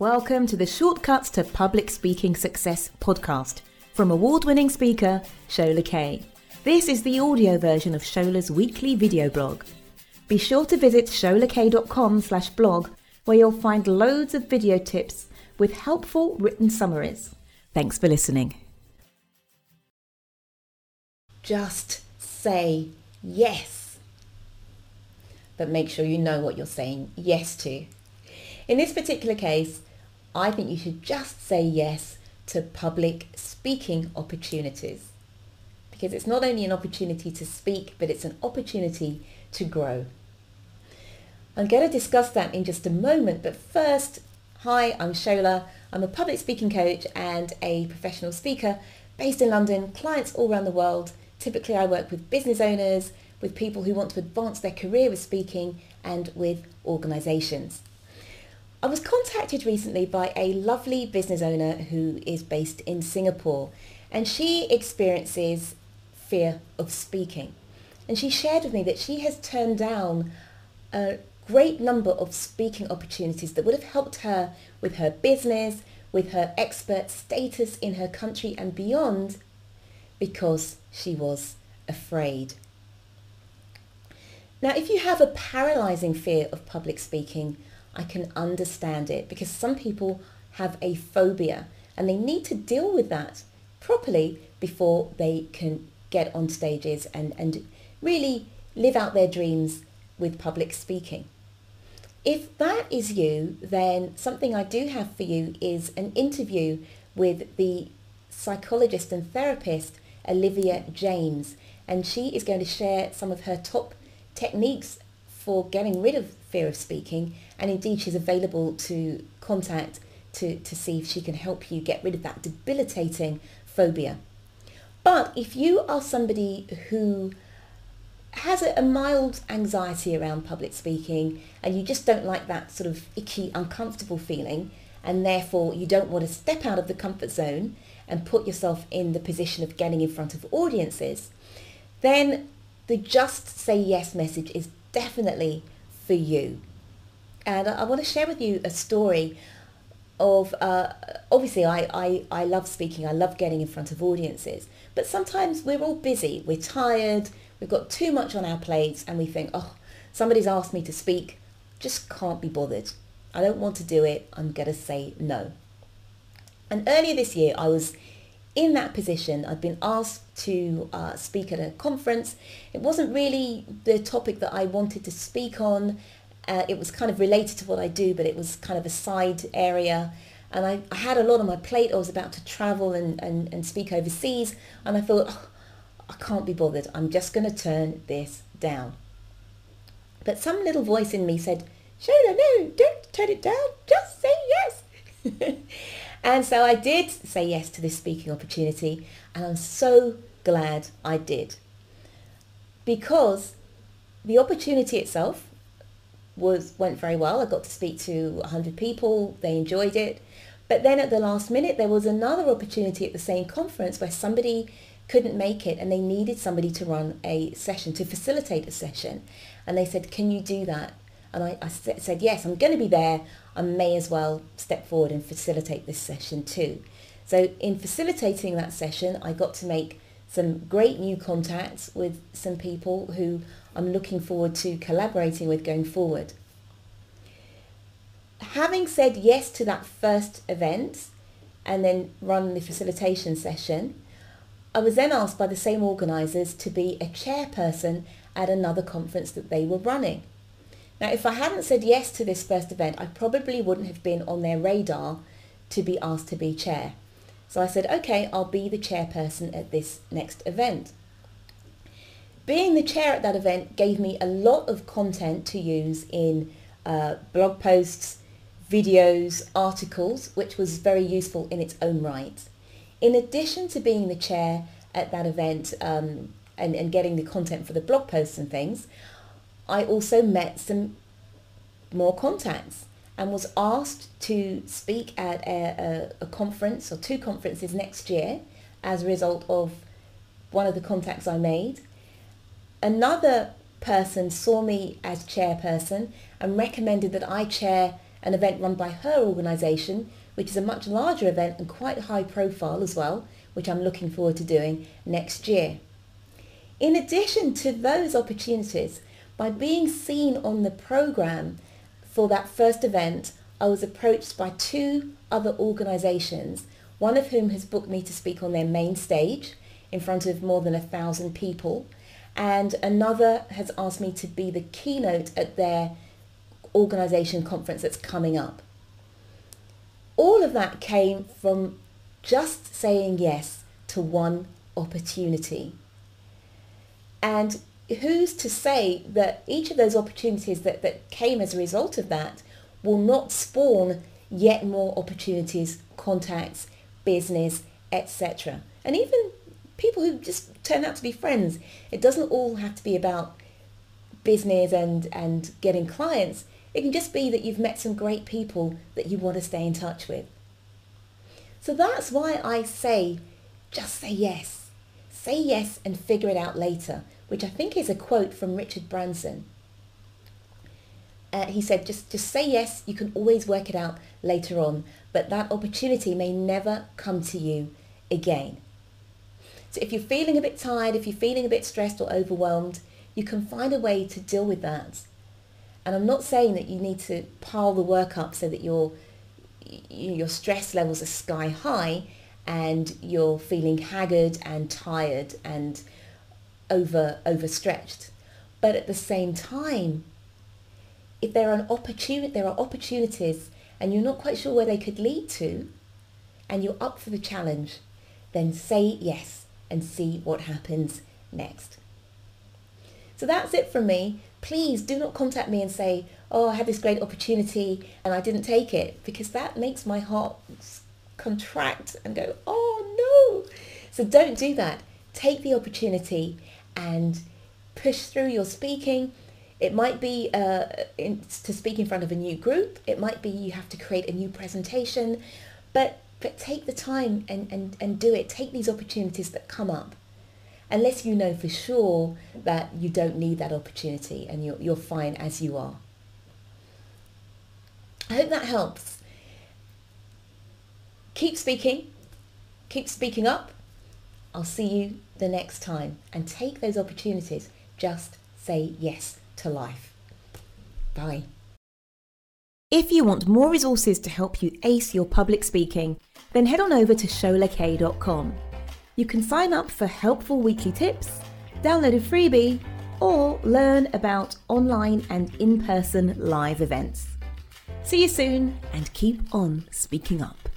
Welcome to the Shortcuts to Public Speaking Success podcast from award winning speaker Shola Kaye. This is the audio version of Shola's weekly video blog. Be sure to visit sholakaye.com slash blog where you'll find loads of video tips with helpful written summaries. Thanks for listening. Just say yes. But make sure you know what you're saying yes to. In this particular case, I think you should just say yes to public speaking opportunities because it's not only an opportunity to speak, but it's an opportunity to grow. I'm going to discuss that in just a moment, but first, hi, I'm Shola. I'm a public speaking coach and a professional speaker based in London, clients all around the world. Typically, I work with business owners, with people who want to advance their career with speaking, and with organisations. I was contacted recently by a lovely business owner who is based in Singapore and she experiences fear of speaking. And she shared with me that she has turned down a great number of speaking opportunities that would have helped her with her business, with her expert status in her country and beyond because she was afraid. Now, if you have a paralyzing fear of public speaking, I can understand it because some people have a phobia and they need to deal with that properly before they can get on stages and, and really live out their dreams with public speaking. If that is you, then something I do have for you is an interview with the psychologist and therapist Olivia James and she is going to share some of her top techniques for getting rid of fear of speaking and indeed she's available to contact to, to see if she can help you get rid of that debilitating phobia. But if you are somebody who has a, a, mild anxiety around public speaking and you just don't like that sort of icky, uncomfortable feeling and therefore you don't want to step out of the comfort zone and put yourself in the position of getting in front of audiences, then the just say yes message is definitely for you. And I, I want to share with you a story of, uh, obviously I, I, I love speaking, I love getting in front of audiences, but sometimes we're all busy, we're tired, we've got too much on our plates and we think, oh, somebody's asked me to speak, just can't be bothered. I don't want to do it, I'm going to say no. And earlier this year, I was in that position. I'd been asked to uh, speak at a conference. It wasn't really the topic that I wanted to speak on. Uh, it was kind of related to what I do, but it was kind of a side area. And I, I had a lot on my plate. I was about to travel and, and, and speak overseas. And I thought, oh, I can't be bothered. I'm just going to turn this down. But some little voice in me said, Shola, no, don't turn it down. Just say yes. and so I did say yes to this speaking opportunity. And I'm so glad I did. Because the opportunity itself was went very well. I got to speak to 100 people. They enjoyed it. But then at the last minute, there was another opportunity at the same conference where somebody couldn't make it and they needed somebody to run a session, to facilitate a session. And they said, can you do that? And I, I said, yes, I'm going to be there. I may as well step forward and facilitate this session too. So in facilitating that session, I got to make some great new contacts with some people who I'm looking forward to collaborating with going forward. Having said yes to that first event and then run the facilitation session, I was then asked by the same organisers to be a chairperson at another conference that they were running. Now, if I hadn't said yes to this first event, I probably wouldn't have been on their radar to be asked to be chair. So I said, okay, I'll be the chairperson at this next event. Being the chair at that event gave me a lot of content to use in uh, blog posts, videos, articles, which was very useful in its own right. In addition to being the chair at that event um, and, and getting the content for the blog posts and things, I also met some more contacts and was asked to speak at a, a, a, conference or two conferences next year as a result of one of the contacts I made another person saw me as chairperson and recommended that I chair an event run by her organisation, which is a much larger event and quite high profile as well, which I'm looking forward to doing next year. In addition to those opportunities, by being seen on the programme for that first event, I was approached by two other organisations, one of whom has booked me to speak on their main stage in front of more than a thousand people, and another has asked me to be the keynote at their organisation conference that's coming up. All of that came from just saying yes to one opportunity. And who's to say that each of those opportunities that, that came as a result of that will not spawn yet more opportunities, contacts, business, etc. And even people who just turn out to be friends. It doesn't all have to be about business and, and getting clients. It can just be that you've met some great people that you want to stay in touch with. So that's why I say, just say yes. Say yes and figure it out later which I think is a quote from Richard Branson. Uh, he said, just, just say yes, you can always work it out later on, but that opportunity may never come to you again. So if you're feeling a bit tired, if you're feeling a bit stressed or overwhelmed, you can find a way to deal with that. And I'm not saying that you need to pile the work up so that your, your stress levels are sky high and you're feeling haggard and tired and over overstretched. But at the same time, if there are an opportunity, there are opportunities, and you're not quite sure where they could lead to, and you're up for the challenge, then say yes and see what happens next. So that's it from me. Please do not contact me and say, oh, I had this great opportunity and I didn't take it, because that makes my heart contract and go, oh no. So don't do that. Take the opportunity and push through your speaking. It might be uh, in, to speak in front of a new group. It might be you have to create a new presentation, but but take the time and, and, and do it. Take these opportunities that come up. Unless you know for sure that you don't need that opportunity and you're, you're fine as you are. I hope that helps. Keep speaking. Keep speaking up. I'll see you the next time and take those opportunities. Just say yes to life. Bye. If you want more resources to help you ace your public speaking, then head on over to sholakaye.com. You can sign up for helpful weekly tips, download a freebie, or learn about online and in person live events. See you soon and keep on speaking up.